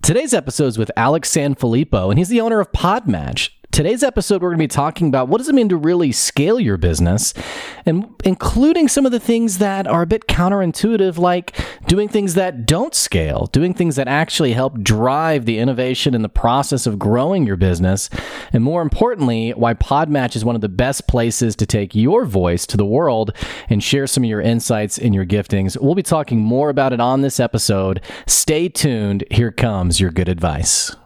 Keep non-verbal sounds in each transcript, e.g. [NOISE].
Today's episode is with Alex Sanfilippo, and he's the owner of Podmatch. Today's episode, we're going to be talking about what does it mean to really scale your business, and including some of the things that are a bit counterintuitive, like doing things that don't scale, doing things that actually help drive the innovation in the process of growing your business, and more importantly, why Podmatch is one of the best places to take your voice to the world and share some of your insights and your giftings. We'll be talking more about it on this episode. Stay tuned. Here comes your good advice.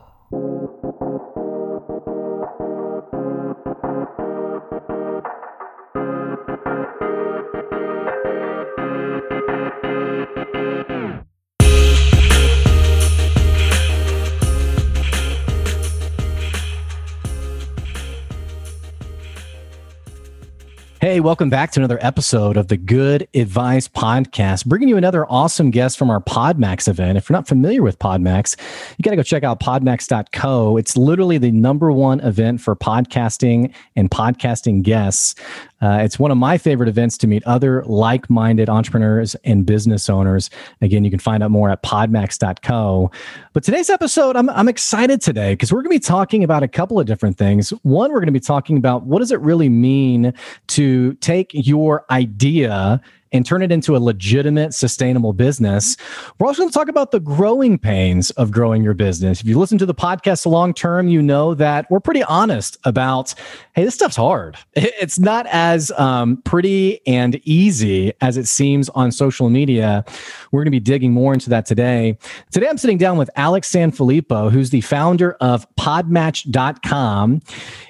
Hey, welcome back to another episode of the Good Advice Podcast, bringing you another awesome guest from our Podmax event. If you're not familiar with Podmax, you got to go check out podmax.co. It's literally the number one event for podcasting and podcasting guests. Uh, it's one of my favorite events to meet other like minded entrepreneurs and business owners. Again, you can find out more at podmax.co. But today's episode, I'm, I'm excited today because we're going to be talking about a couple of different things. One, we're going to be talking about what does it really mean to take your idea and turn it into a legitimate, sustainable business. We're also going to talk about the growing pains of growing your business. If you listen to the podcast long term, you know that we're pretty honest about, hey, this stuff's hard. [LAUGHS] It's not as um, pretty and easy as it seems on social media. We're going to be digging more into that today. Today, I'm sitting down with Alex Sanfilippo, who's the founder of Podmatch.com.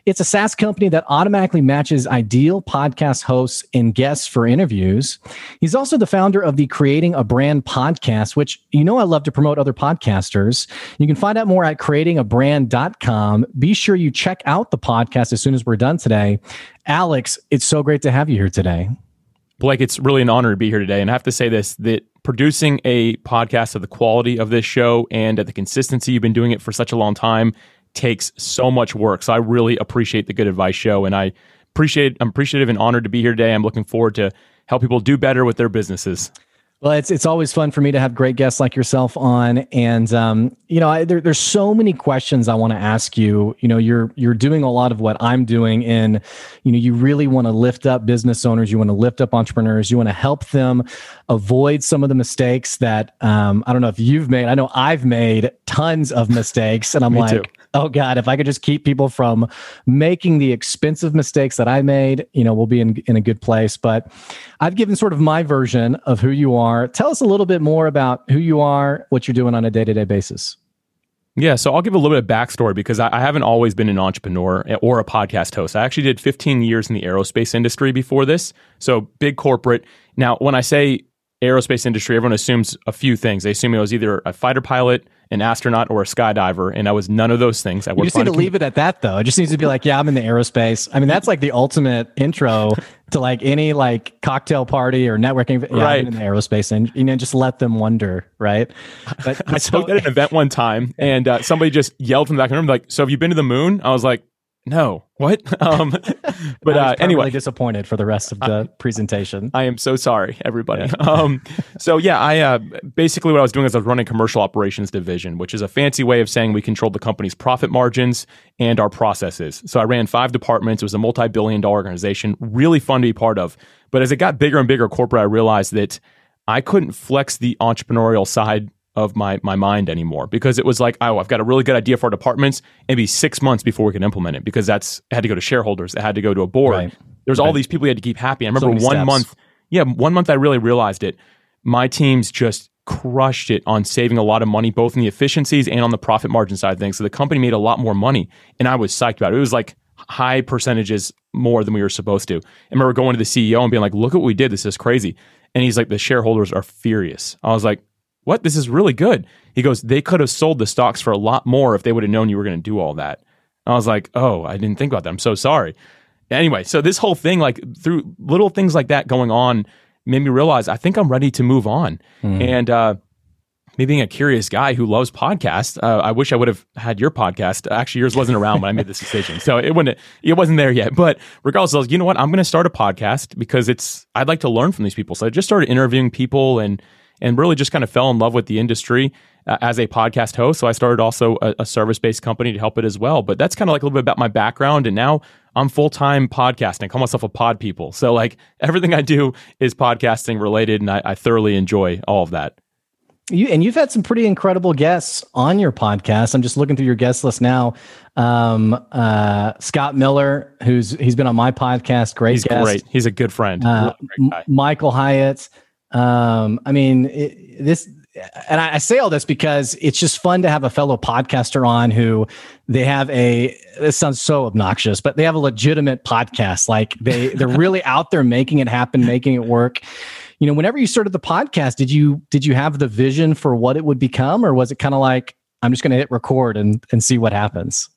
It's a SaaS company that automatically matches ideal podcast hosts and guests for interviews. He's also the founder of the Creating a Brand podcast, which you know I love to promote other podcasters. You can find out more at creatingabrand.com. Be sure you check out the podcast as soon as we're done today. Alex, it's so great to have you here today. Blake, it's really an honor to be here today. And I have to say this that producing a podcast of the quality of this show and at the consistency you've been doing it for such a long time takes so much work. So I really appreciate the good advice show and I appreciate I'm appreciative and honored to be here today. I'm looking forward to help people do better with their businesses. Well, it's it's always fun for me to have great guests like yourself on, and um, you know, I, there, there's so many questions I want to ask you. You know, you're you're doing a lot of what I'm doing, and you know, you really want to lift up business owners, you want to lift up entrepreneurs, you want to help them avoid some of the mistakes that um, I don't know if you've made. I know I've made tons of mistakes, and I'm [LAUGHS] like, too oh god if i could just keep people from making the expensive mistakes that i made you know we'll be in, in a good place but i've given sort of my version of who you are tell us a little bit more about who you are what you're doing on a day-to-day basis yeah, so I'll give a little bit of backstory because I, I, haven't always been an entrepreneur or a podcast host. I actually did 15 years in the aerospace industry before this, so big corporate. Now, when I say aerospace industry, everyone assumes a few things. They assume I was either a fighter pilot, an astronaut, or a skydiver, and I was none of those things. I you just need to leave it at that, though. It just needs to be like, yeah, I'm in the aerospace. I mean, that's like the ultimate intro to like any like cocktail party or networking. Yeah, right. I'm in the aerospace, and you know, just let them wonder, right? But [LAUGHS] I spoke at an event one time, and uh, somebody just yelled from the back of the room, like, "So have you been to the moon?" I was like, no. What? [LAUGHS] Um [LAUGHS] but uh anyway. disappointed for the rest of the I, presentation. I am so sorry everybody. Yeah. [LAUGHS] um so yeah i uh basically what i was doing is i was running commercial operations division which is a fancy way of saying we controlled the company's profit margins and our processes. So i ran five departments. It was a multi-billion dollar organization really fun to be part of. But as it got bigger and bigger corporate i realized that i couldn't flex the entrepreneurial side of my my mind anymore. Because it was like oh I've got a really good idea for our departments and be six months before we can implement it because that's it had to go to shareholders it had to go to a board. Right. there's right. all these people you had to keep happy. I remember so one steps. month yeah one month I really realized it. My teams just crushed it on saving a lot of money both in the efficiencies and on the profit margin side of things. So the company made a lot more money and I was psyched about it. It was like high percentages more than we were supposed to. I remember going to the CEO and being like look at what we did. This is crazy. And he's like the shareholders are furious. I was like what? This is really good. He goes, they could have sold the stocks for a lot more if they would have known you were going to do all that. I was like, oh, I didn't think about that. I'm so sorry. Anyway, so this whole thing, like through little things like that going on, made me realize I think I'm ready to move on. Mm. And uh, me being a curious guy who loves podcasts, uh, I wish I would have had your podcast. Actually, yours wasn't around when I made this decision, so it wouldn't. It wasn't there yet. But regardless, I was, you know what? I'm going to start a podcast because it's. I'd like to learn from these people. So I just started interviewing people and and really just kind of fell in love with the industry uh, as a podcast host. So I started also a, a service based company to help it as well. But that's kind of like a little bit about my background. And now I'm full time podcasting. I call myself a pod people. So like [LAUGHS] everything I do is podcasting related, and I, I thoroughly enjoy all of that. You and you've had some pretty incredible guests on your podcast. I'm just looking through your guest list now. Um, uh, Scott Miller, who's he's been on my podcast. Great, he's guest. great. He's a good friend. Uh, Michael Hyatt. Um, I mean, it, this, and I, I, say all this because it's just fun to have a fellow podcaster on who they have a. This sounds so obnoxious, but they have a legitimate podcast. Like they they're [LAUGHS] really out there making it happen, making it work. You know, whenever you started the podcast, did you did you have the vision for what it would become, or was it kind of like I'm just going to hit record and and see what happens?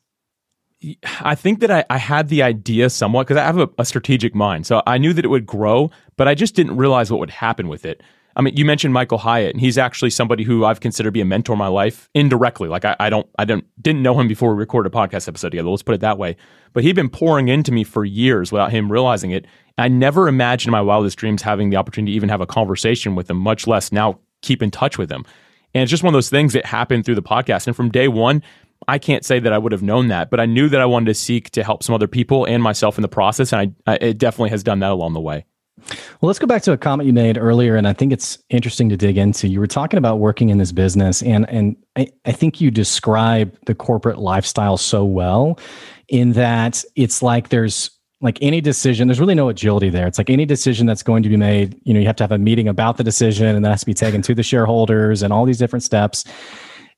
I think that I, I had the idea somewhat because I have a, a, strategic mind. So I knew that it would grow, but I just didn't realize what would happen with it. I mean, you mentioned Michael Hyatt, and he's actually somebody who I've considered to be a mentor in my life indirectly. Like I, I don't, I don't, didn't know him before we recorded a podcast episode together. Let's put it that way. But he'd been pouring into me for years without him realizing it. I never imagined in my wildest dreams having the opportunity to even have a conversation with him, much less now keep in touch with him. And it's just one of those things that happened through the podcast. And from day one, I can't say that I would have known that, but I knew that I wanted to seek to help some other people and myself in the process, and I, I, it definitely has done that along the way. Well, let's go back to a comment you made earlier, and I think it's interesting to dig into. You were talking about working in this business, and and I, I think you describe the corporate lifestyle so well, in that it's like there's like any decision, there's really no agility there. It's like any decision that's going to be made, you know, you have to have a meeting about the decision, and that has to be taken to the shareholders, and all these different steps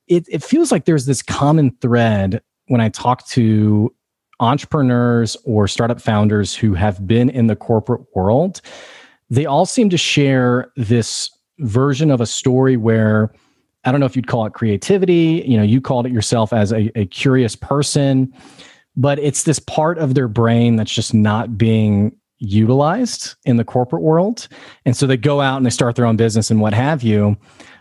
it, it feels like there's this common thread when I talk to entrepreneurs or startup founders who have been in the corporate world. They all seem to share this version of a story where I don't know if you'd call it creativity, you know, you called it yourself as a, a curious person, but it's this part of their brain that's just not being utilized in the corporate world. And so they go out and they start their own business and what have you.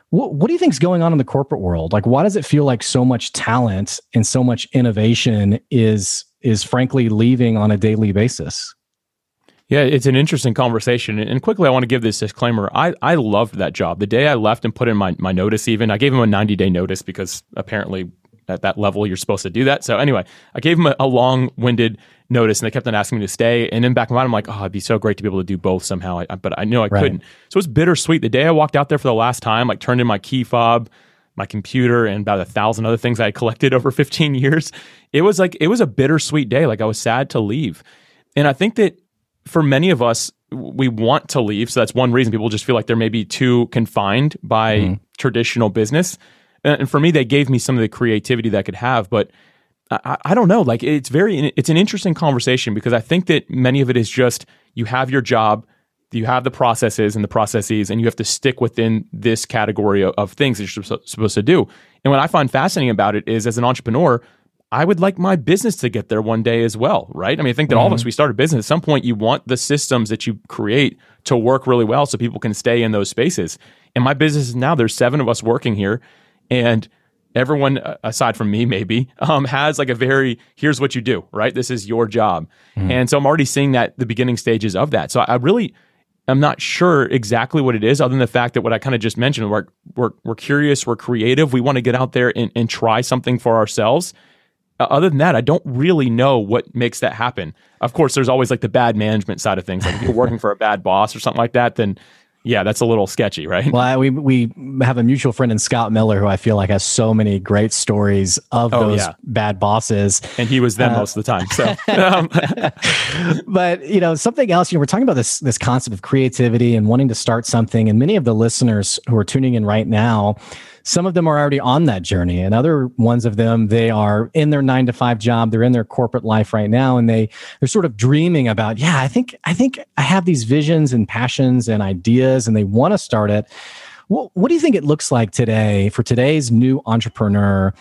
What, what do you think is going on in the corporate world? Like, why does it feel like so much talent and so much innovation is is frankly leaving on a daily basis? Yeah, it's an interesting conversation. And quickly, I want to give this disclaimer. I, I loved that job. The day I left and put in my, my notice, even, I gave him a 90 day notice because apparently at that level, you're supposed to do that. So anyway, I gave him a, a long winded notice and they kept on asking me to stay. And in back of my mind, I'm like, oh, it'd be so great to be able to do both somehow. I, but I knew I right. couldn't. So it was bittersweet. The day I walked out there for the last time, like turned in my key fob, my computer, and about a thousand other things I had collected [LAUGHS] over 15 years. It was like, it was a bittersweet day. Like I was sad to leave. And I think that for many of us, we want to leave. So that's one reason people just feel like they're maybe too confined by mm-hmm. traditional business. And for me, they gave me some of the creativity that I could have. But I, I, don't know. Like it's very, it's an interesting conversation because I think that many of it is just you have your job, you have the processes and the processes, and you have to stick within this category of, of things that you're supposed to do. And what I find fascinating about it is, as an entrepreneur, I would like my business to get there one day as well, right? I mean, I think that mm-hmm. all of us, mm-hmm. we start a business. At some point, you want the systems that you create to work really well so people can stay in those spaces. And my business now, there's seven of us working here. And everyone uh, aside from me maybe um, has like a very here's what you do right? This is your job. Mm. and so i'm already seeing that the beginning stages of that. So i really i'm not sure exactly what it is other than the fact that what i kind of just mentioned we're, we're, we're curious we're creative we want to get out there and, and try something for ourselves. Uh, other than that i don't really know what makes that happen. Of course there's always like the bad management side of things. Like if you're working for a bad boss or something like that then yeah, that's a little sketchy, right? Well, we we have a mutual friend in Scott Miller who I feel like has so many great stories of oh, those yeah. bad bosses, and he was them uh, most of the time. So, [LAUGHS] um. [LAUGHS] but you know, something else. You know, we're talking about this this concept of creativity and wanting to start something, and many of the listeners who are tuning in right now some of them are already on that journey and other ones of them they are in their 9 to 5 job they're in their corporate life right now and they they're sort of dreaming about yeah i think i think i have these visions and passions and ideas and they want to start it what, what do you think it looks like today for today's new entrepreneur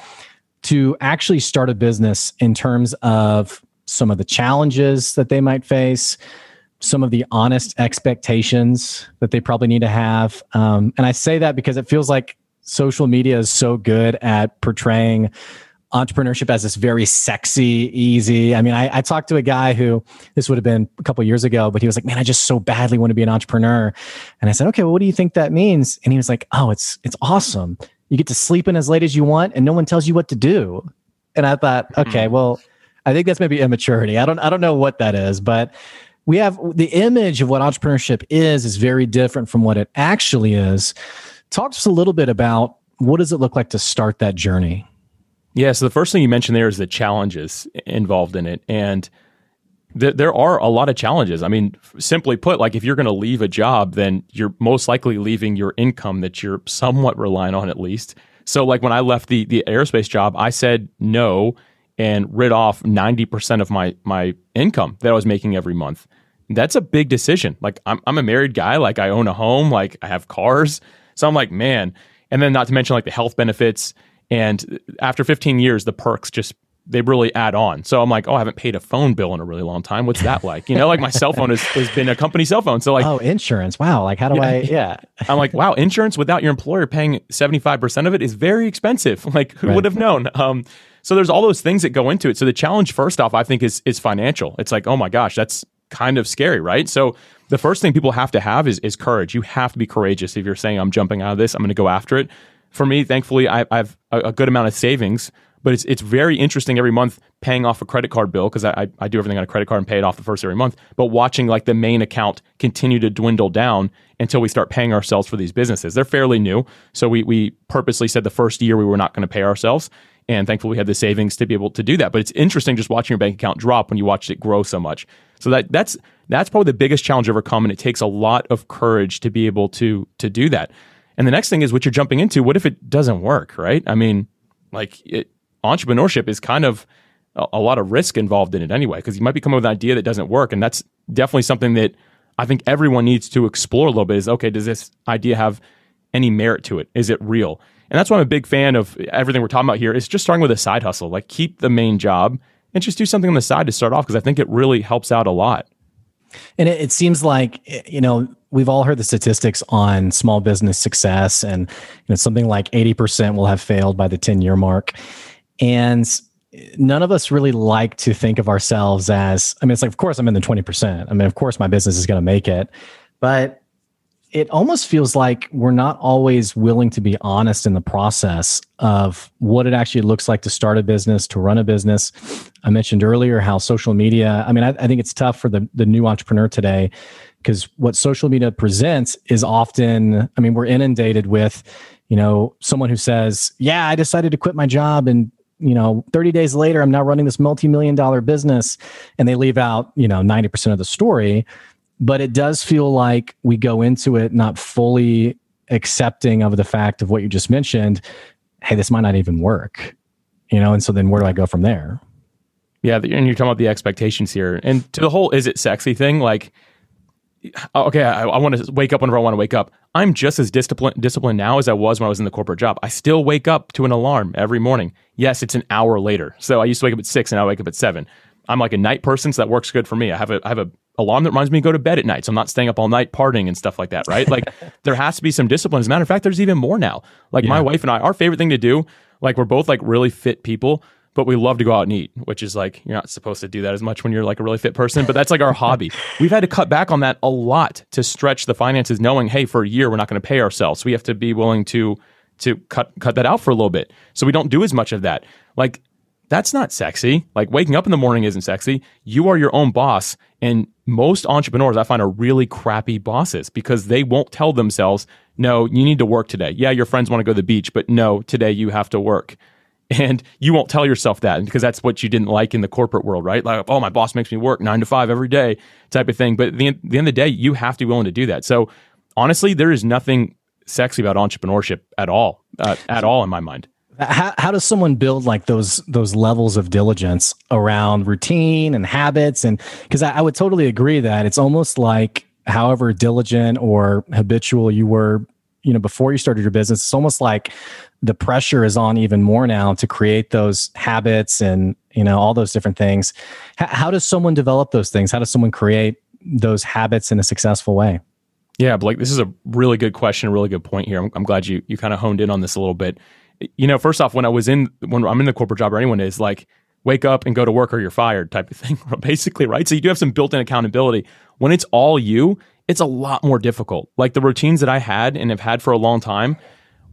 to actually start a business in terms of some of the challenges that they might face, some of the honest expectations that they probably need to have. Um, and I say that because it feels like social media is so good at portraying entrepreneurship as this very sexy, easy. I mean, I, I, talked to a guy who this would have been a couple years ago, but he was like, "Man, I just so badly want to be an entrepreneur." And I said, "Okay, well, what do you think that means?" And he was like, "Oh, it's it's awesome. You get to sleep in as late as you want, and no one tells you what to do." And I thought, hmm. okay, well, I think that's maybe immaturity. I don't I don't know what that is, but we have the image of what entrepreneurship is is very different from what it actually is. Talk to us a little bit about what does it look like to start that journey? Yeah, so the first thing you mentioned there is the challenges involved in it. And th- there are a lot of challenges. I mean, simply put, like if you're going to leave a job, then you're most likely leaving your income that you're somewhat relying on at least. So, like when I left the, the aerospace job, I said no and rid off 90% of my, my income that I was making every month. That's a big decision. Like I'm, I'm a married guy, like I own a home, like I have cars. So I'm like, man. And then not to mention like the health benefits and after 15 years, the perks just they really add on. So I'm like, oh, I haven't paid a phone bill in a really long time. What's that like? You know, like my cell phone has, has been a company cell phone. So like, oh, insurance. Wow. Like, how do yeah, I? Yeah. [LAUGHS] I'm like, wow, insurance without your employer paying 75 percent of it is very expensive. [LAUGHS] Like, who right. would have known? Um, so there's all those things that go into it. So the challenge, first off, I think is is financial. It's like, oh my gosh, that's kind of scary, right? So the first thing people have to have is is courage. You have to be courageous if you're saying I'm jumping out of this, I'm going to go after it for me, thankfully, I, I have a, a, good amount of savings. But it's it's very interesting every month paying off a credit card bill because I, I do everything on a credit card and pay it off the first every month. But watching like the main account continue to dwindle down until we start paying ourselves for these businesses. They're fairly new, so we we purposely said the first year we were not going to pay ourselves, and thankfully we had the savings to be able to do that. But it's interesting just watching your bank account drop when you watched it grow so much. So that that's that's probably the biggest challenge overcome, and it takes a lot of courage to be able to to do that. And the next thing is what you're jumping into. What if it doesn't work, right? I mean, like it, entrepreneurship is kind of a, a lot of risk involved in it anyway, because you might be coming up with an idea that doesn't work. And that's definitely something that I think everyone needs to explore a little bit is okay, does this idea have any merit to it? Is it real? And that's why I'm a big fan of everything we're talking about here is just starting with a side hustle. Like keep the main job and just do something on the side to start off because I think it really helps out a lot. And it, it, seems like you know we've all heard the statistics on small business success, and you know something like eighty percent will have failed by the ten year mark, and none of us really like to think of ourselves as. I mean, it's like, of course, I'm in the twenty percent. I mean, of course, my business is going to make it, but it almost feels like we're not always willing to be honest in the process of what it actually looks like to start a business, to run a business. I mentioned earlier how social media, I mean, I, I think it's tough for the, the new entrepreneur today because what social media presents is often, I mean, we're inundated with, you know, someone who says, Yeah, I decided to quit my job and you know 30 days later i'm now running this multi-million dollar business and they leave out you know 90% of the story but it does feel like we go into it not fully accepting of the fact of what you just mentioned hey this might not even work you know and so then where do i go from there? Yeah and you're talking about the expectations here. And to the whole is it sexy thing? Like uh, okay i, I want to wake up whenever i want to wake up. I'm just as disciplined disciplined now as i was when i was in the corporate job. I still wake up to an alarm every morning. Yes it's an hour later. So i used to wake up at six and i wake up at seven. I'm like a night person so that works good for me. I have a i have a alarm that reminds me to go to bed at night. So I'm not staying up all night partying and stuff like that, right? Like [LAUGHS] there has to be some discipline. As a matter of fact, there's even more now. Like yeah. my wife and I, our favorite thing to do, like we're both like really fit people, but we love to go out and eat, which is like you're not supposed to do that as much when you're like a really fit person, but that's like our hobby. [LAUGHS] We've had to cut back on that a lot to stretch the finances, knowing, hey, for a year we're not going to pay ourselves. So we have to be willing to to cut cut that out for a little bit. So we don't do as much of that. Like that's not sexy. Like waking up in the morning isn't sexy. You are your own boss. And most entrepreneurs I find are really crappy bosses because they won't tell themselves, no, you need to work today. Yeah, your friends want to go to the beach, but no, today you have to work. [LAUGHS] And you won't tell yourself that because that's what you didn't like in the corporate world, right? Like, oh, my boss makes me work nine to five every day type of thing. But at the, end, the end of the day, you have to be willing to do that. So honestly, there is nothing sexy about entrepreneurship at all, uh, at all in my mind. How, how does someone build like those those levels of diligence around routine and habits? And because I, I would totally agree that it's almost like however diligent or habitual you were you know before you started your business it's almost like the pressure is on even more now to create those habits and you know all those different things. H- how does someone develop those things? How does someone create those habits in a successful way? Yeah blake this is a really good question a really good point here. I'm, I'm glad you you kind of honed in on this a little bit you know first off when i was in when i'm in the corporate job or anyone is like wake up and go to work or you're fired type of [LAUGHS] thing basically right so you do have some built-in accountability when it's all you it's a lot more difficult. Like the routines that I had and have had for a long time,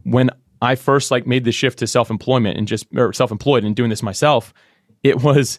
when I first like made the shift to self-employment and just or self-employed and doing this myself, it was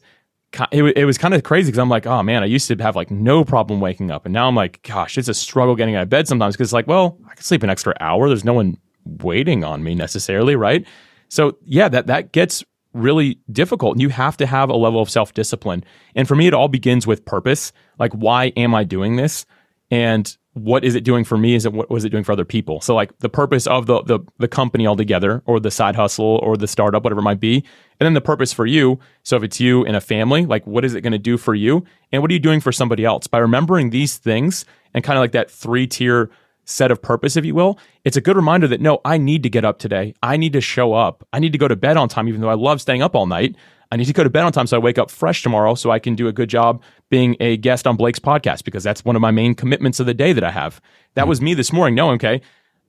it, it was kind of crazy because I'm like, oh man, I used to have like no problem waking up, and now I'm like, gosh, it's a struggle getting out of bed sometimes because it's like, well, I can sleep an extra hour. There's no one waiting on me necessarily, right? So yeah, that that gets really difficult. And you have to have a level of self discipline. And for me, it all begins with purpose. Like, why am I doing this? and what is it doing for me is it what was it doing for other people so like the purpose of the, the the company altogether or the side hustle or the startup whatever it might be and then the purpose for you so if it's you and a family like what is it going to do for you and what are you doing for somebody else by remembering these things and kind of like that three tier set of purpose if you will it's a good reminder that no i need to get up today i need to show up i need to go to bed on time even though i love staying up all night I need to go to bed on time so I wake up fresh tomorrow so I can do a good job being a guest on Blake's podcast because that's one of my main commitments of the day that I have. That was me this morning. No, okay,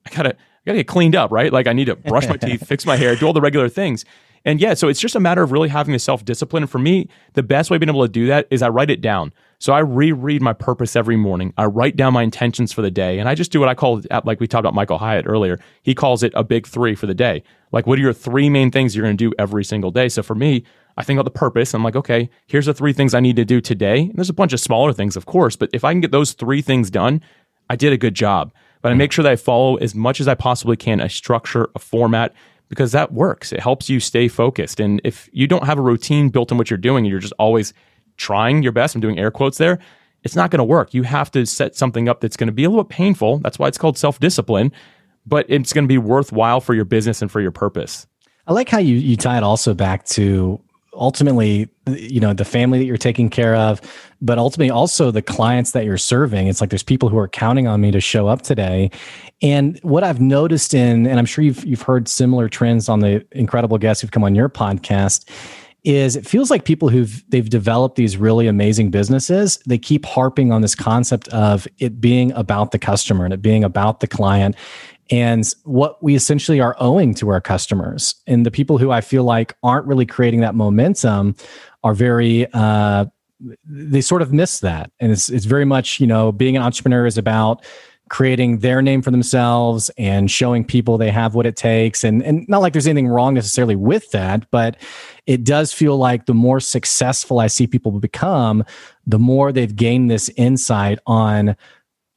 I gotta, I gotta get cleaned up, right? Like I need to brush my teeth, fix my hair, do all the regular things. And yeah, so it's just a matter of really having the self discipline. And for me, the best way of being able to do that is I write it down. So I reread my purpose every morning. I write down my intentions for the day, and I just do what I call, like we talked about Michael Hyatt earlier. He calls it a big three for the day. Like, what are your three main things you're going to do every single day? So for me, I think about the purpose. I'm like, okay, here's the three things I need to do today. And there's a bunch of smaller things, of course, but if I can get those three things done, I did a good job. But I hmm. make sure that I follow as much as I possibly can a structure, a format, because that works. It helps you stay focused. And if you don't have a routine built in what you're doing and you're just always trying your best, I'm doing air quotes there, it's not going to work. You have to set something up that's going to be a little bit painful. That's why it's called self discipline, but it's going to be worthwhile for your business and for your purpose. I like how you, you tie it also back to ultimately you know the family that you're taking care of but ultimately also the clients that you're serving. It's like there's people who are counting on me to show up today. And what i've noticed in and i'm sure you've you've heard similar trends on the incredible guests who've come on your podcast is it feels like people who've they've developed these really amazing businesses they keep harping on this concept of it being about the customer and it being about the client and what we essentially are owing to our customers. And the people who I feel like aren't really creating that momentum are very, uh, they sort of miss that. And it's, it's very much, you know, being an entrepreneur is about creating their name for themselves and showing people they have what it takes. And, and not like there's anything wrong necessarily with that, but it does feel like the more successful I see people become, the more they've gained this insight on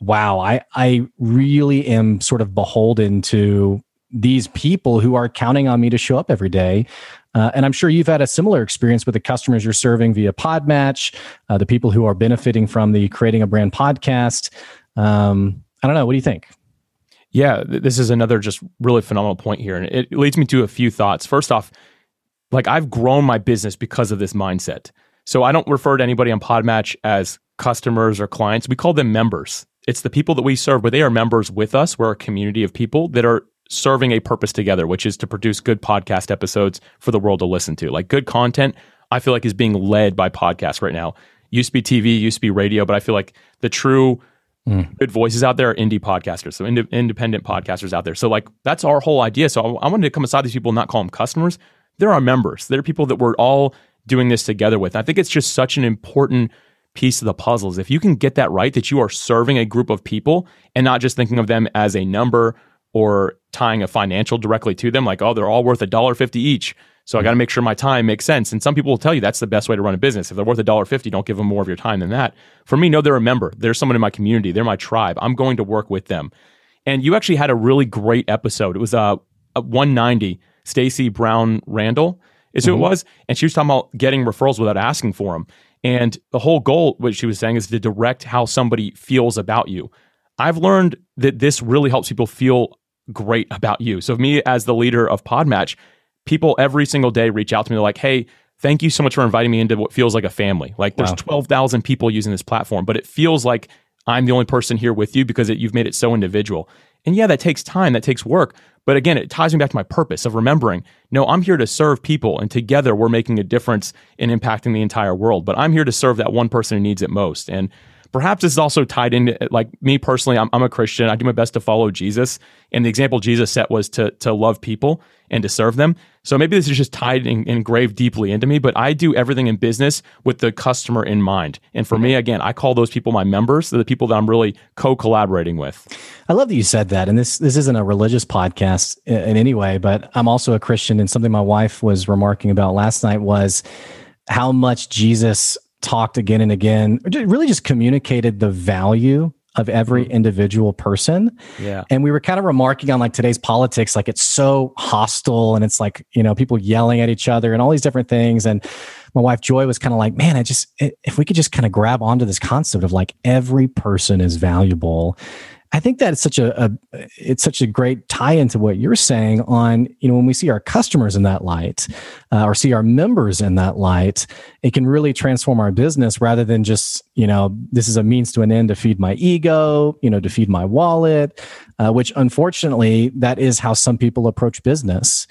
wow, I, I really am sort of beholden to these people who are counting on me to show up every day. Uh, and I'm sure you've had a similar experience with the customers you're serving via Podmatch, uh, the people who are benefiting from the Creating a Brand podcast. Um, I don't know. What do you think? Yeah, this is another just really phenomenal point here. And it leads me to a few thoughts. First off, like I've grown my business because of this mindset. So I don't refer to anybody on Podmatch as customers or clients. We call them members. It's the people that we serve, but they are members with us. We're a community of people that are serving a purpose together, which is to produce good podcast episodes for the world to listen to. Like good content, I feel like is being led by podcasts right now. Used to be TV, used to be radio, but I feel like the true mm. good voices out there are indie podcasters, so ind- independent podcasters out there. So like that's our whole idea. So I, I wanted to come aside these people, and not call them customers. They're our members. They're people that we're all doing this together with. I think it's just such an important piece of the puzzle is if you can get that right, that you are serving a group of people and not just thinking of them as a number or tying a financial directly to them, like, oh, they're all worth a dollar fifty each. So I got to make sure my time makes sense. And some people will tell you that's the best way to run a business. If they're worth a dollar fifty, don't give them more of your time than that. For me, no, they're a member. They're someone in my community. They're my tribe. I'm going to work with them. And you actually had a really great episode. It was uh, 190. Stacey Brown Randall is who mm-hmm. it was, and she was talking about getting referrals without asking for them. And the whole goal, what she was saying, is to direct how somebody feels about you. I've learned that this really helps people feel great about you. So, me as the leader of Podmatch, people every single day reach out to me. They're like, hey, thank you so much for inviting me into what feels like a family. Like there's wow. 12,000 people using this platform, but it feels like I'm the only person here with you because it, you've made it so individual. And yeah, that takes time, that takes work. But again, it ties me back to my purpose of remembering no, I'm here to serve people, and together we're making a difference in impacting the entire world. But I'm here to serve that one person who needs it most. And perhaps this is also tied into like me personally I'm, I'm a christian. I do my best to follow jesus. And the example jesus set was to to love people and to serve them. So maybe this is just tied and engraved deeply into me but i do everything in business with the customer in mind. And for me again i call those people my members. They're the people that i'm really co-collaborating with. I love that you said that. And this this isn't a religious podcast in, in any way but i'm also a christian. And something my wife was remarking about last night was how much jesus talked again and again, really just communicated the value of every mm-hmm. individual person. Yeah. And we were kind of remarking on like today's politics, like it's so hostile and it's like, you know, people yelling at each other and all these different things. And my wife Joy was kind of like, man, I just, if we could just kind of grab onto this concept of like every person is valuable I think that it's such a, a, it's such a great tie into what you're saying on you know when we see our customers in that light uh, or see our members in that light, it can really transform our business rather than just you know this is a means to an end to feed my ego, you know, to feed my wallet, uh, which unfortunately that is how some people approach business.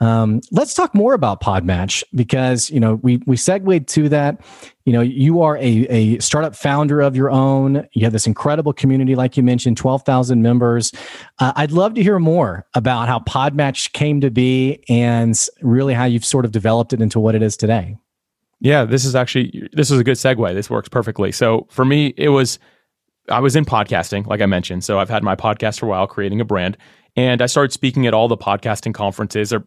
Um, let's talk more about Podmatch because you know we we segued to that. You know, you are a, a startup founder of your own. You have this incredible community, like you mentioned, twelve thousand members. Uh, I'd love to hear more about how Podmatch came to be and really how you've sort of developed it into what it is today. Yeah, this is actually this is a good segue. This works perfectly. So for me, it was I was in podcasting, like I mentioned. So I've had my podcast for a while, creating a brand. And I started speaking at all the podcasting conferences, or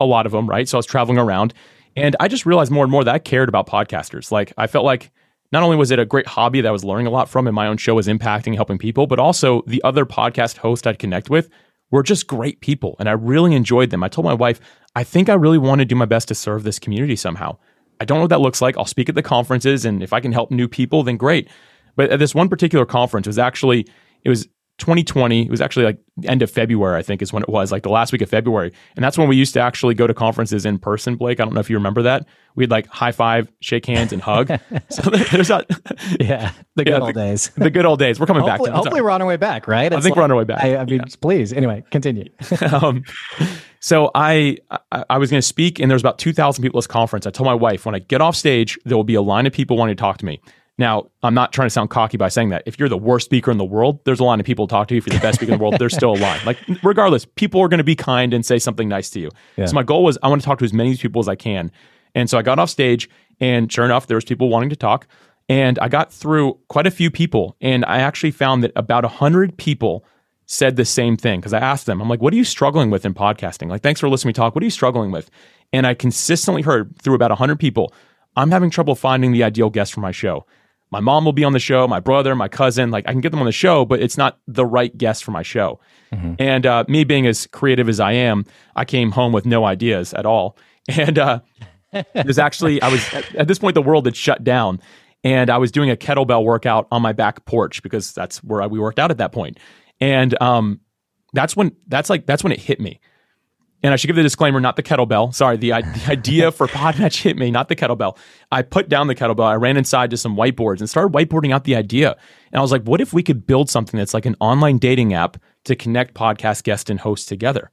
a lot of them, right? So I was traveling around and I just realized more and more that I cared about podcasters. Like I felt like not only was it a great hobby that I was learning a lot from and my own show was impacting, helping people, but also the other podcast hosts I'd connect with were just great people. And I really enjoyed them. I told my wife, I think I really want to do my best to serve this community somehow. I don't know what that looks like. I'll speak at the conferences and if I can help new people, then great. But at this one particular conference was actually, it was 2020 it was actually like end of february i think is when it was like the last week of february. And that's when we used to actually go to conferences in person blake. I don't know if you remember that. We'd like high five shake hands and hug. [LAUGHS] So there's that [LAUGHS] yeah the good yeah, old the, days. [LAUGHS] the good old days. We're coming hopefully, back hopefully we're on our way back right? It's i think like, we're on our way back. I, I mean yeah. please. Anyway continue. Um, so I, I, I was going to speak, and there was about two thousand people at this conference. I told my wife when I get off stage, there will be a line of people wanting to talk to me. Now, I'm not trying to sound cocky by saying that. If you're the worst speaker in the world, there's a line of people to talk to you. If you're the best speaker in the world, there's still a line. Like, regardless, people are going to be kind and say something nice to you. Yeah. So my goal was I want to talk to as many people as I can. And so I got off stage, and sure enough, there was people wanting to talk. And I got through quite a few people, and I actually found that about hundred people said the same thing because I asked them, I'm like, what are you struggling with in podcasting? Like, thanks for listening to me talk. What are you struggling with? And I consistently heard through about 100 people, I'm having trouble finding the ideal guest for my show my mom will be on the show, my brother, my cousin. Like I can get them on the show, but it's not the right guest for my show. Mm-hmm. And uh, me being as creative as I am, I came home with no ideas at all. [LAUGHS] And uh, there's actually, I was at, at this point, the world had shut down. And I was doing a kettlebell workout on my back porch because that's where I, we worked out at that point. And um, that's when that's like that's when it hit me and I should give the disclaimer, not the kettlebell. Sorry, the, the idea for [LAUGHS] Podmatch hit me, not the kettlebell. I put down the kettlebell. I ran inside to some whiteboards and started whiteboarding out the idea. And I was like, what if we could build something that's like an online dating app to connect podcast guests and hosts together?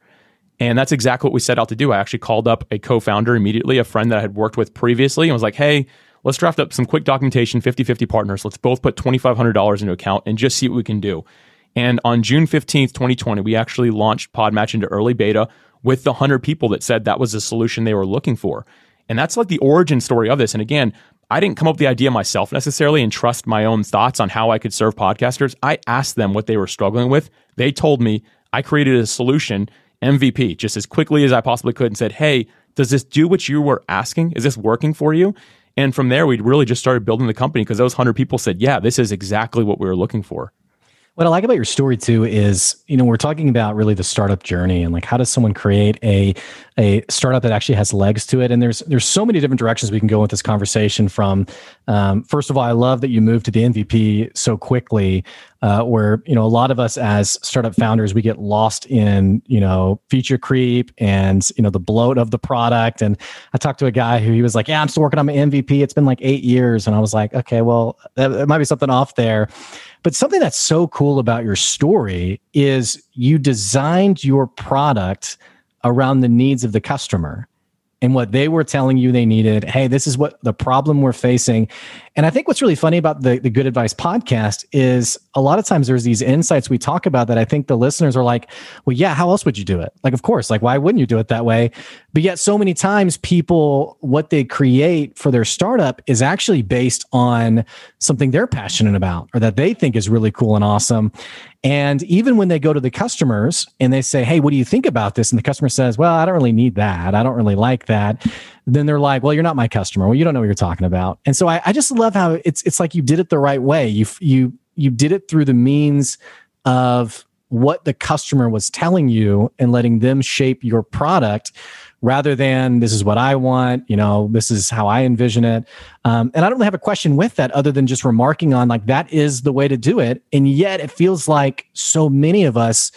And that's exactly what we set out to do. I actually called up a co founder immediately, a friend that I had worked with previously, and was like, hey, let's draft up some quick documentation, 50 50 partners. Let's both put $2,500 into account and just see what we can do. And on June 15th, 2020, we actually launched Podmatch into early beta with the 100 people that said that was the solution they were looking for. And that's like the origin story of this. And again, I didn't come up with the idea myself necessarily and trust my own thoughts on how I could serve podcasters. I asked them what they were struggling with. They told me I created a solution, MVP, just as quickly as I possibly could and said, Hey, does this do what you were asking? Is this working for you? And from there, we really just started building the company because those 100 people said, Yeah, this is exactly what we were looking for. What I like about your story too is, you know, we're talking about really the startup journey and like how does someone create a a startup that actually has legs to it. And there's there's so many different directions we can go with this conversation. From um, first of all, I love that you moved to the MVP so quickly, uh, where you know a lot of us as startup founders we get lost in you know feature creep and you know the bloat of the product. And I talked to a guy who he was like, "Yeah, I'm still working on my MVP. It's been like eight years," and I was like, "Okay, well, there might be something off there." But something that's so cool about your story is you designed your product around the needs of the customer and what they were telling you they needed. Hey, this is what the problem we're facing. And I think what's really funny about the, the Good Advice podcast is a lot of times there's these insights we talk about that I think the listeners are like, well, yeah, how else would you do it? Like, of course, like, why wouldn't you do it that way? But yet, so many times people, what they create for their startup is actually based on something they're passionate about or that they think is really cool and awesome. And even when they go to the customers and they say, Hey, what do you think about this? And the customer says, Well, I don't really need that. I don't really like that. Then they're like, Well, you're not my customer. Well, you don't know what you're talking about. And so I, I just love how it's it's like you did it the right way. You you you did it through the means of what the customer was telling you and letting them shape your product rather than this is what I want, you know, this is how I envision it. Um, and I don't really have a question with that other than just remarking on like that is the way to do it. And yet it feels like so many of us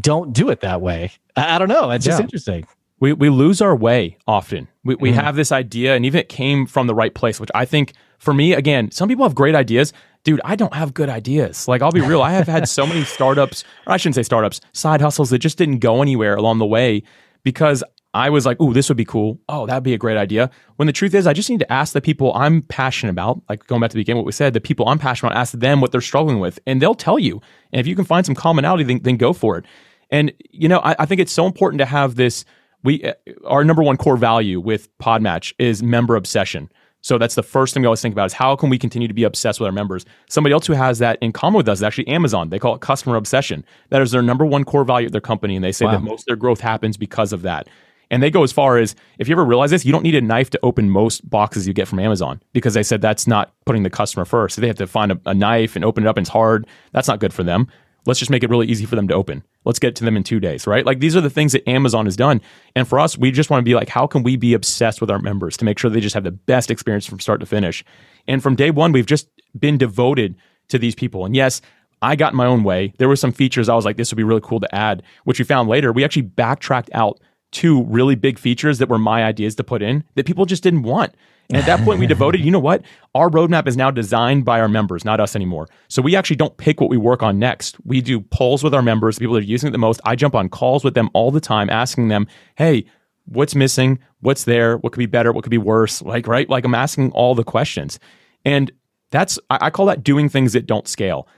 don't do it that way. I, I don't know. It's just yeah. interesting. We, we lose our way often. We, we mm. have this idea, and even it came from the right place, which I think for me, again, some people have great ideas dude, I don't have good ideas. Like, I'll be real. I have had so many startups, or I shouldn't say startups, side hustles that just didn't go anywhere along the way because I was like, "Ooh, this would be cool. Oh, that'd be a great idea." When the truth is, I just need to ask the people I'm passionate about, like going back to the beginning, what we said, the people I'm passionate about, ask them what they're struggling with, and they'll tell you. And if you can find some commonality, then, then go for it. And you know, I, I think it's so important to have this. We uh, our number one core value with Podmatch is member obsession. So that's the first thing we always think about is how can we continue to be obsessed with our members? Somebody else who has that in common with us is actually Amazon. They call it customer obsession. That is their number one core value of their company, and they say wow. that most of their growth happens because of that. And they go as far as if you ever realize this, you don't need a knife to open most boxes you get from Amazon because they said that's not putting the customer first. So they have to find a, a knife and open it up and it's hard. That's not good for them. Let's just make it really easy for them to open. Let's get to them in two days, right? Like these are the things that Amazon has done. And for us, we just want to be like, how can we be obsessed with our members to make sure they just have the best experience from start to finish? And from day one, we've just been devoted to these people. And yes, I got in my own way. There were some features I was like, this would be really cool to add, which we found later. We actually backtracked out two really big features that were my ideas to put in that people just didn't want. And at that point, we [LAUGHS] devoted, you know what? Our roadmap is now designed by our members, not us anymore. So we actually don't pick what we work on next. We do polls with our members, people that are using it the most. I jump on calls with them all the time, asking them, hey, what's missing? What's there? What could be better? What could be worse? Like, right? Like I'm asking all the questions. And that's, I call that doing things that don't scale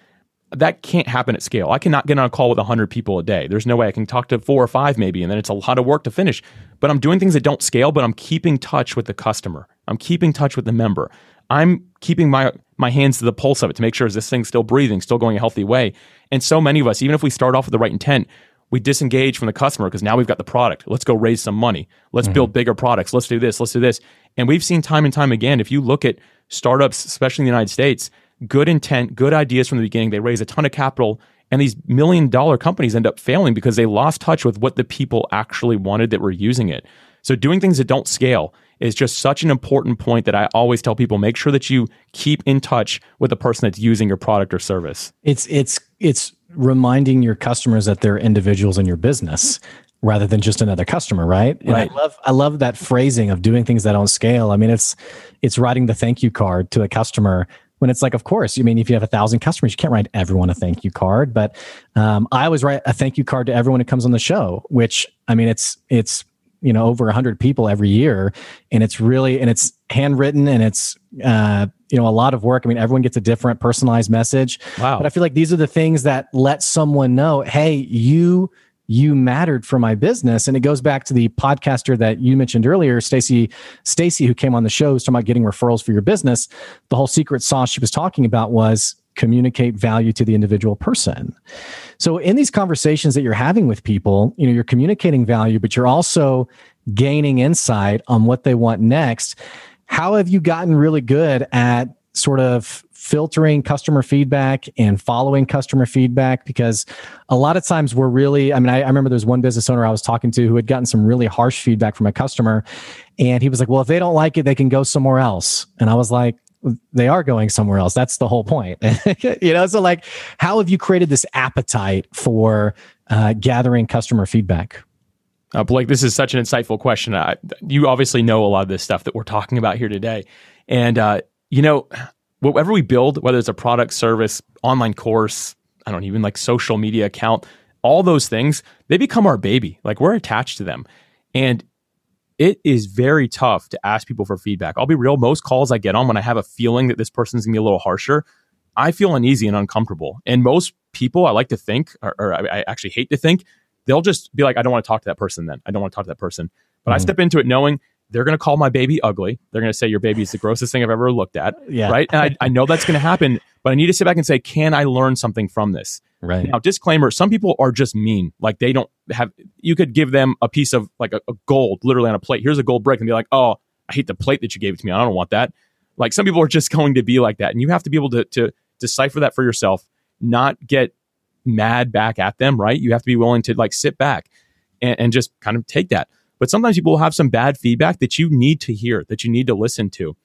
that can't happen at scale. I cannot get on a call with 100 people a day. There's no way I can talk to four or five maybe, and then it's a lot of work to finish. But I'm doing things that don't scale, but I'm keeping touch with the customer. I'm keeping touch with the member. I'm keeping my my hands to the pulse of it to make sure is this thing still breathing, still going a healthy way. And so many of us, even if we start off with the right intent, we disengage from the customer because now we've got the product. Let's go raise some money. Let's mm-hmm. build bigger products. Let's do this. Let's do this. And we've seen time and time again, if you look at startups, especially in the United States, good intent, good ideas from the beginning. They raise a ton of capital, and these million dollar companies end up failing because they lost touch with what the people actually wanted that were using it. So, doing things that don't scale is just such an important point that I always tell people make sure that you keep in touch with the person that's using your product or service. It's, it's, it's, reminding your customers that they're individuals in your business rather than just another customer, right? And right. I love I love that phrasing of doing things that don't scale. I mean, it's it's writing the thank you card to a customer when it's like, of course, you I mean, if you have a thousand customers, you can't write everyone a thank you card. But um, I always write a thank you card to everyone who comes on the show, which I mean, it's, it's, you know, over a hundred people every year. And it's really, and it's handwritten and it's, uh, you know, a lot of work. I mean, everyone gets a different personalized message. Wow. But I feel like these are the things that let someone know, hey, you, you mattered for my business. And it goes back to the podcaster that you mentioned earlier stacey stacey who came on the show was talking about getting referrals for your business. The whole secret sauce she was talking about was communicate value to the individual person. So in these conversations that you're having with people you know you're communicating value but you're also gaining insight on what they want next. How have you gotten really good at sort of filtering customer feedback and following customer feedback because a lot of times we're really i mean I, I, remember there's one business owner i was talking to who had gotten some really harsh feedback from a customer and he was like well if they don't like it they can go somewhere else and i was like they are going somewhere else that's the whole point [LAUGHS] you know so like how have you created this appetite for uh, gathering customer feedback uh, Blake, this is such an insightful question. You obviously know a lot of this stuff that we're talking about here today. And, uh, you know, whatever we build, whether it's a product, service, online course, I don't even like social media account, all those things, they become our baby. Like we're attached to them. And it is very tough to ask people for feedback. I'll be real, most calls I get on when I have a feeling that this person's gonna be a little harsher, I feel uneasy and uncomfortable. And most people, I like to think, or, or I, I, actually hate to think, they'll just be like, I don't want to talk to that person then. I don't want to talk to that person. But mm-hmm. I step into it knowing they're going to call my baby ugly. They're going to say your baby is the grossest thing I've ever looked at. Yeah. Right. And I, I know that's going to happen, but I need to sit back and say, can I learn something from this? Right. Now, disclaimer some people are just mean. Like they don't have, you could give them a piece of like a, a gold literally on a plate. Here's a gold brick and be like, oh, I hate the plate that you gave it to me. I don't want that. Like some people are just [LAUGHS] going to be like that. And you have to be able to, to decipher that for yourself, not get mad back at them, right? You have to be willing to like sit back and, and just kind of take that. But sometimes people will have some bad feedback that you need to hear, that you need to listen to.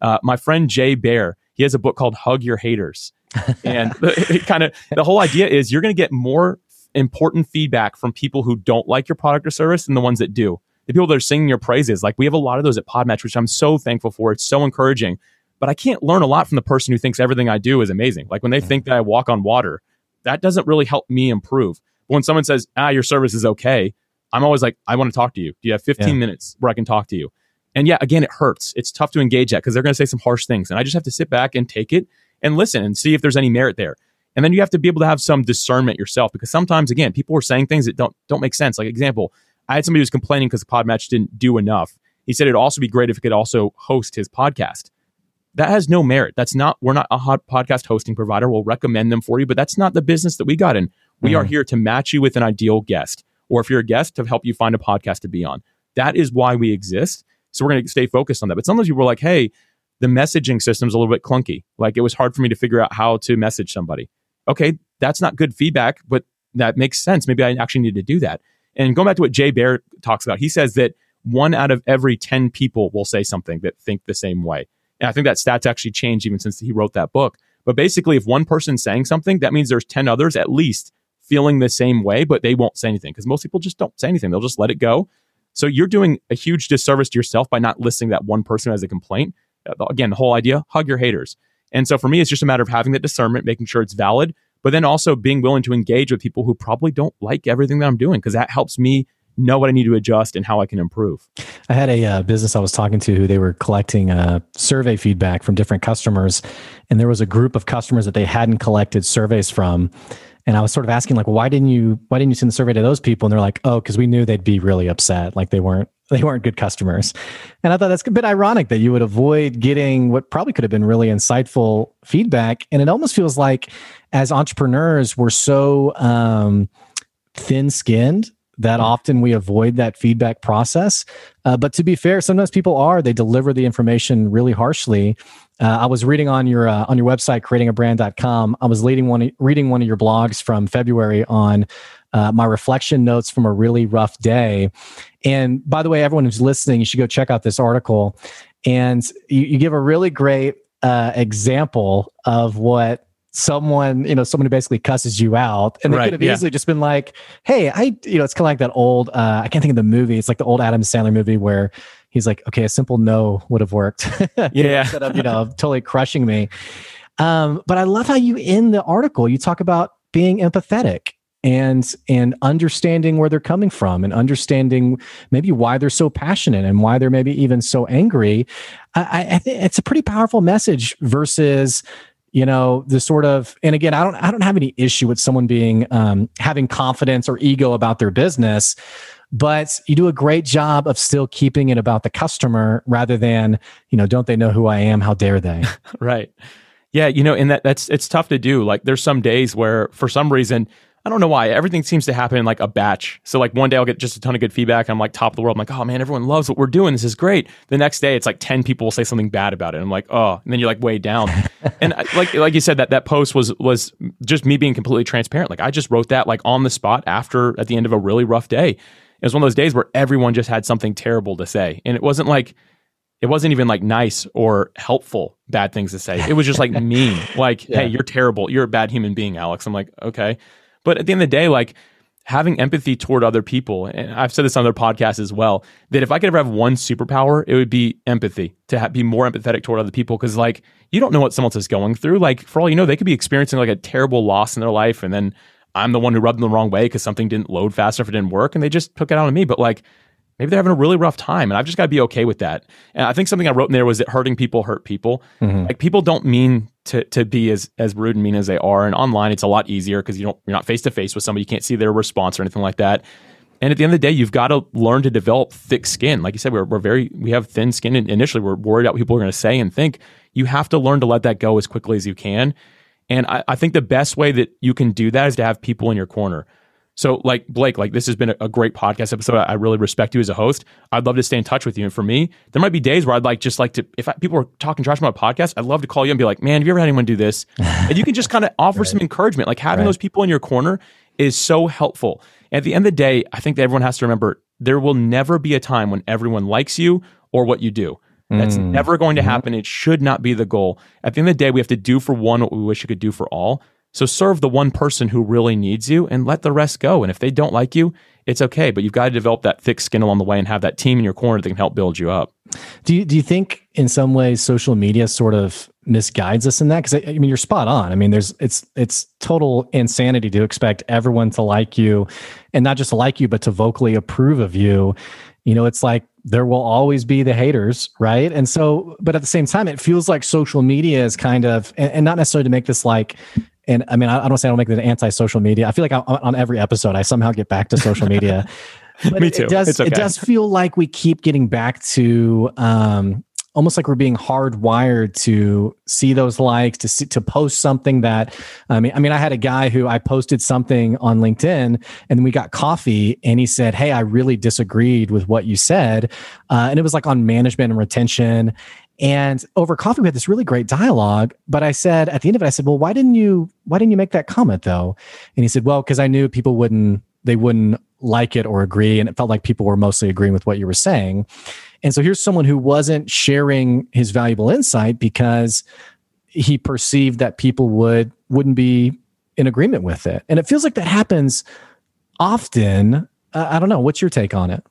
Uh, my friend Jay Baer, he has a book called Hug Your Haters. [LAUGHS] and [LAUGHS] it kind of the whole idea is you're going to get more important feedback from people who don't like your product or service than the ones that do. The people that are singing your praises, like we have a lot of those at Podmatch, which I'm so thankful for. It's so encouraging. But I can't learn a lot from the person who thinks everything I do is amazing. Like when they mm-hmm. think that I walk on water, that doesn't really help me improve. But when someone says, ah, your service is okay, I'm always like, I want to talk to you. Do you have 15 yeah. minutes where I can talk to you? And yeah, again, it hurts. It's tough to engage that because they're going to say some harsh things. And I just have to sit back and take it and listen and see if there's any merit there. And then you have to be able to have some discernment yourself because sometimes, again, people are saying things that don't don't make sense. Like example, I had somebody who was complaining because the Podmatch didn't do enough. He said it'd also be great if it could also host his podcast. That has no merit. That's not we're not a hot podcast hosting provider. We'll recommend them for you, but that's not the business that we got in. We mm. are here to match you with an ideal guest or if you're a guest, to help you find a podcast to be on. That is why we exist. So we're going to stay focused on that. But sometimes people are like, hey, the messaging system's a little bit clunky. Like it was hard for me to figure out how to message somebody. Okay, that's not good feedback, but that makes sense. Maybe I actually need to do that. And going back to what Jay Baer talks about, he says that one out of every 10 people will say something that think the same way. And I think that stats actually changed even since he wrote that book. But basically, if one person's saying something, that means there's 10 others at least feeling the same way, but they won't say anything because most people just don't say anything. They'll just let it go. So you're doing a huge disservice to yourself by not listening to that one person as a complaint. Uh, again, the whole idea, hug your haters. And so for me, it's just a matter of having that discernment, making sure it's valid, but then also being willing to engage with people who probably don't like everything that I'm doing because that helps me know what I need to adjust and how I can improve. I had a uh, business I was talking to who they were collecting uh, survey feedback from different customers, and there was a group of customers that they hadn't collected surveys from and I was sort of asking like, why didn't you why didn't you send the survey to those people? And they're like, oh, because we knew they'd be really upset, like they weren't they weren't good customers. And I thought that's a bit ironic that you would avoid getting what probably could have been really insightful feedback. And it almost feels like as entrepreneurs, we're so um, thin skinned that mm-hmm. often we avoid that feedback process. Uh, but to be fair, sometimes people are, they deliver the information really harshly. Uh, I was reading on your uh, on your website, creatingabrand.com. I was reading one reading one of your blogs from February on uh, my reflection notes from a really rough day. And by the way, everyone who's listening, you should go check out this article. And you, you give a really great uh, example of what someone, you know, someone who basically cusses you out. And they right, could have yeah. easily just been like, hey, I, you know, it's kind of like that old, uh, I can't think of the movie. It's like the old Adam Sandler movie where he's like, okay, a simple no would have worked. [LAUGHS] yeah. Instead of, you know, totally crushing me. Um, but I love how you in the article, you talk about being empathetic and and understanding where they're coming from and understanding maybe why they're so passionate and why they're maybe even so angry i, I think it's a pretty powerful message versus you know the sort of and again i don't i don't have any issue with someone being um, having confidence or ego about their business but you do a great job of still keeping it about the customer rather than you know don't they know who i am? How dare they? [LAUGHS] Right. Yeah you know and that that's it's tough to do. Like there's some days where for some reason I don't know why. Everything seems to happen in like a batch. So like one day I'll get just a ton of good feedback. I'm like top of the world. I'm like, oh man, everyone loves what we're doing. This is great. The next day it's like 10 people will say something bad about it. I'm like, oh, and then you're like way down. [LAUGHS] and uh, like like you said, that that post was was just me being completely transparent. Like I just wrote that like on the spot after at the end of a really rough day. It was one of those days where everyone just had something terrible to say. And it wasn't like it wasn't even like nice or helpful bad things to say. It was just like mean. [LAUGHS] Like, yeah. hey, you're terrible. You're a bad human being, Alex. I'm like, okay. But at the end of the day, like having empathy toward other people. And I've said this on other podcasts as well that if I could ever have one superpower, it would be empathy to ha- be more empathetic toward other people. Cause like you don't know what someone else is going through. Like for all you know, they could be experiencing like a terrible loss in their life. And then I'm the one who rubbed them the wrong way because something didn't load fast enough, it didn't work. And they just took it out on me. But like, maybe they're having a really rough time and I've just got to be okay with that. And I think something I wrote in there was that hurting people hurt people. Mm-hmm. Like people don't mean to to be as as rude and mean as they are. And online it's a lot easier because you don't you're not face to face with somebody, you can't see their response or anything like that. And at the end of the day, you've got to learn to develop thick skin. Like you said, we're, we're very we have thin skin and initially we're worried about what people are going to say and think. You have to learn to let that go as quickly as you can. And I, I think the best way that you can do that is to have people in your corner. So, like Blake, like this has been a, great podcast episode. I really respect you as a host. I'd love to stay in touch with you. And for me, there might be days where I'd like just like to, if I, people are talking trash about a podcast, I'd love to call you and be like, man, have you ever had anyone do this? [LAUGHS] and you can just kind of offer right. some encouragement. Like having right. those people in your corner is so helpful. And at the end of the day, I think that everyone has to remember there will never be a time when everyone likes you or what you do. That's mm. never going to mm-hmm. happen. It should not be the goal. At the end of the day, we have to do for one what we wish we could do for all. So serve the one person who really needs you and let the rest go. And if they don't like you, it's okay. But you've got to develop that thick skin along the way and have that team in your corner that can help build you up. Do you, do you think in some ways social media sort of misguides us in that? Because I, mean, you're spot on. I mean, there's it's it's total insanity to expect everyone to like you, and not just like you, but to vocally approve of you. You know, it's like there will always be the haters, right? And so, but at the same time, it feels like social media is kind of, and, and not necessarily to make this like and I mean, I, I don't say I don't make it anti-social media. I feel like I, on every episode, I somehow get back to social media. [LAUGHS] But Me too. It, does. Okay. It does feel like we keep getting back to um, almost like we're being hardwired to see those likes, to see, to post something that. I mean, I mean, I had a guy who I posted something on LinkedIn, and we got coffee, and he said, "Hey, I really disagreed with what you said," uh, and it was like on management and retention. And over coffee, we had this really great dialogue. But I said at the end of it, I said, "Well, why didn't you? Why didn't you make that comment though?" And he said, "Well, because I knew people wouldn't. They wouldn't like it or agree, and it felt like people were mostly agreeing with what you were saying." And so here's someone who wasn't sharing his valuable insight because he perceived that people would wouldn't be in agreement with it. And it feels like that happens often. Uh, I don't know. What's your take on it?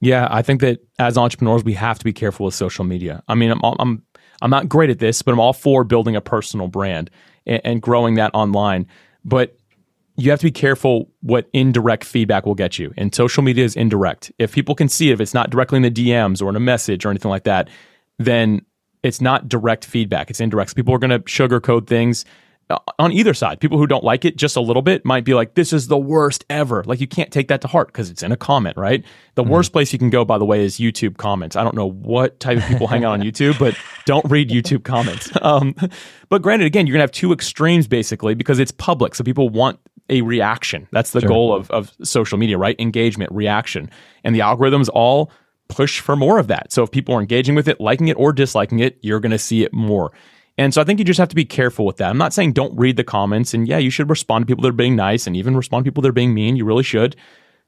Yeah, I think that as entrepreneurs, we have to be careful with social media. I mean, I'm I'm I'm not great at this, but I'm all for building a personal brand and, and growing that online. But you have to be careful what indirect feedback will get you. And social media is indirect. If people can see it, if it's not directly in the DMs or in a message or anything like that, then it's not direct feedback. It's indirect. So people are going to sugarcoat things on either side. People who don't like it just a little bit might be like, this is the worst ever. Like, you can't take that to heart because it's in a comment, right? The mm-hmm. worst place you can go, by the way, is YouTube comments. I don't know what type of people hang out on YouTube, but don't read YouTube comments. [LAUGHS] Um, but granted, again, you're going to have two extremes basically because it's public. So people want a reaction. That's the sure. goal of, of social media, right? Engagement, reaction. And the algorithms all push for more of that. So if people are engaging with it, liking it, or disliking it, you're going to see it more. And so I think you just have to be careful with that. I'm not saying don't read the comments and yeah, you should respond to people that are being nice and even respond to people that are being mean. You really should.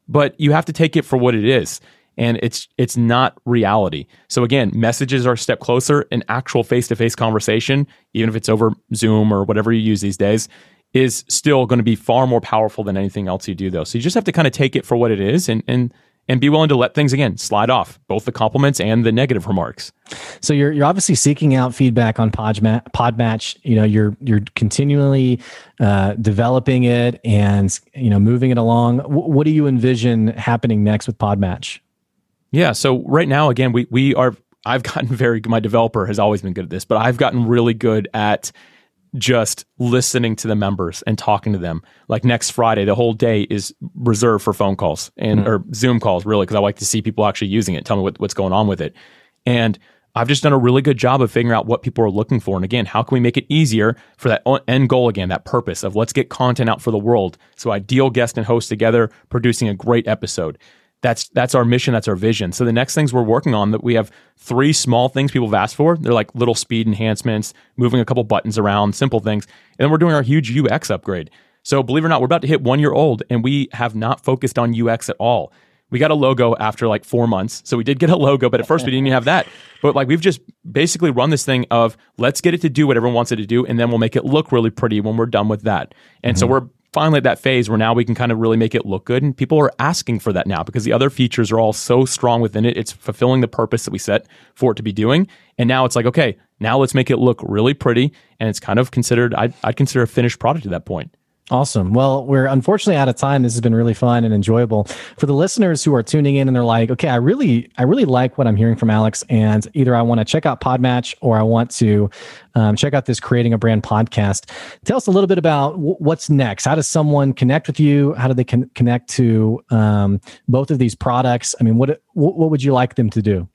But you have to take it for what it is. And it's it's not reality. So again, messages are a step closer. An actual face-to-face conversation, even if it's over Zoom or whatever you use these days, is still going to be far more powerful than anything else you do though. So you just have to kind of take it for what it is and and and be willing to let things again slide off, both the compliments and the negative remarks. So you're you're obviously seeking out feedback on Podmatch. Podmatch. You know, you're you're continually uh, developing it and you know moving it along. W- what do you envision happening next with Podmatch? Yeah. So right now, again, we we are. I've [LAUGHS] gotten very. My developer has always been good at this, but I've gotten really good at just listening to the members and talking to them. Like next Friday, the whole day is reserved for phone calls and mm-hmm. or Zoom calls, really, because I like to see people actually using it, tell me what, what's going on with it. And I've just done a really good job of figuring out what people are looking for. And again, how can we make it easier for that end goal again, that purpose of let's get content out for the world. So ideal guest and host together, producing a great episode that's that's our mission that's our vision. So the next things we're working on that we have three small things people have asked for they're like little speed enhancements moving a couple buttons around simple things and then we're doing our huge ux upgrade. So believe it or not we're about to hit one year old and we have not focused on ux at all. We got a logo after like four months so we did get a logo but at first we didn't even have that. But like we've just basically run this thing of let's get it to do what everyone wants it to do and then we'll make it look really pretty when we're done with that. And mm-hmm. so we're finally at that phase where now we can kind of really make it look good. And people are asking for that now because the other features are all so strong within it. It's fulfilling the purpose that we set for it to be doing. And now it's like, okay, now let's make it look really pretty. And it's kind of considered, I'd, I'd consider a finished product at that point. Awesome. Well, we're unfortunately out of time. This has been really fun and enjoyable for the listeners who are tuning in and they're like, okay, I really, I really like what I'm hearing from Alex, and either I want to check out Podmatch or I want to um, check out this creating a brand podcast. Tell us a little bit about w- what's next. How does someone connect with you? How do they con- connect to um, both of these products? I mean, what what would you like them to do?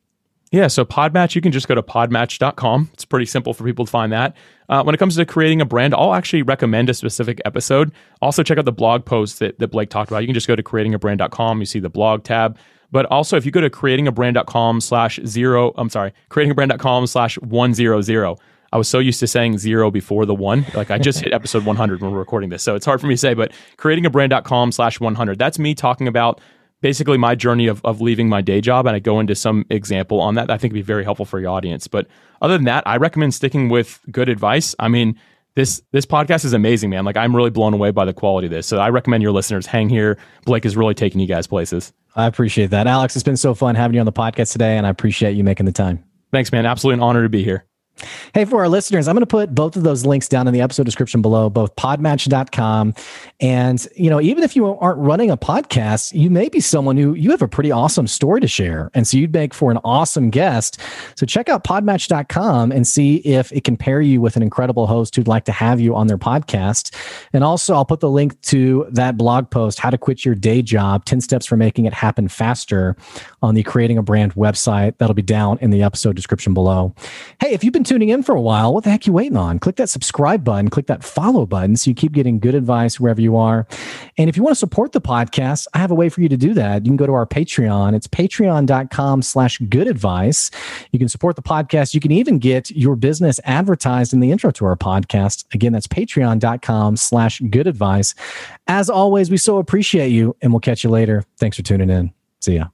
Yeah, so Podmatch, you can just go to podmatch.com. It's pretty simple for people to find that. Uh, when it comes to creating a brand, I'll actually recommend a specific episode. Also, check out the blog post that, that Blake talked about. You can just go to creatingabrand.com. You see the blog tab. But also, if you go to creatingabrand.com slash zero, I'm sorry, creatingabrand.com slash 100, I was so used to saying zero before the one. Like I just hit [LAUGHS] episode 100 when we're recording this. So it's hard for me to say, but creatingabrand.com slash 100. That's me talking about basically my journey of, of leaving my day job and I go into some example on that, that I think would be very helpful for your audience. But other than that, I recommend sticking with good advice. I mean, this this podcast is amazing, man. Like I'm really blown away by the quality of this. So I recommend your listeners hang here. Blake is really taking you guys places. I appreciate that. Alex, it's been so fun having you on the podcast today and I appreciate you making the time. Thanks, man. Absolutely an honor to be here. Hey, for our listeners, I'm going to put both of those links down in the episode description below, both podmatch.com. And, you know, even if you aren't running a podcast, you may be someone who you have a pretty awesome story to share. And so you'd make for an awesome guest. So check out podmatch.com and see if it can pair you with an incredible host who'd like to have you on their podcast. And also, I'll put the link to that blog post, How to Quit Your Day Job 10 Steps for Making It Happen Faster, on the Creating a Brand website. That'll be down in the episode description below. Hey, if you've been tuning in for a while, what the heck you waiting on? Click that subscribe button, click that follow button so you keep getting good advice wherever you are. And if you want to support the podcast, I have a way for you to do that. You can go to our Patreon. It's patreon.com slash good advice. You can support the podcast. You can even get your business advertised in the intro to our podcast. Again, that's patreon.com slash good advice. As always, we so appreciate you and we'll catch you later. Thanks for tuning in. See ya.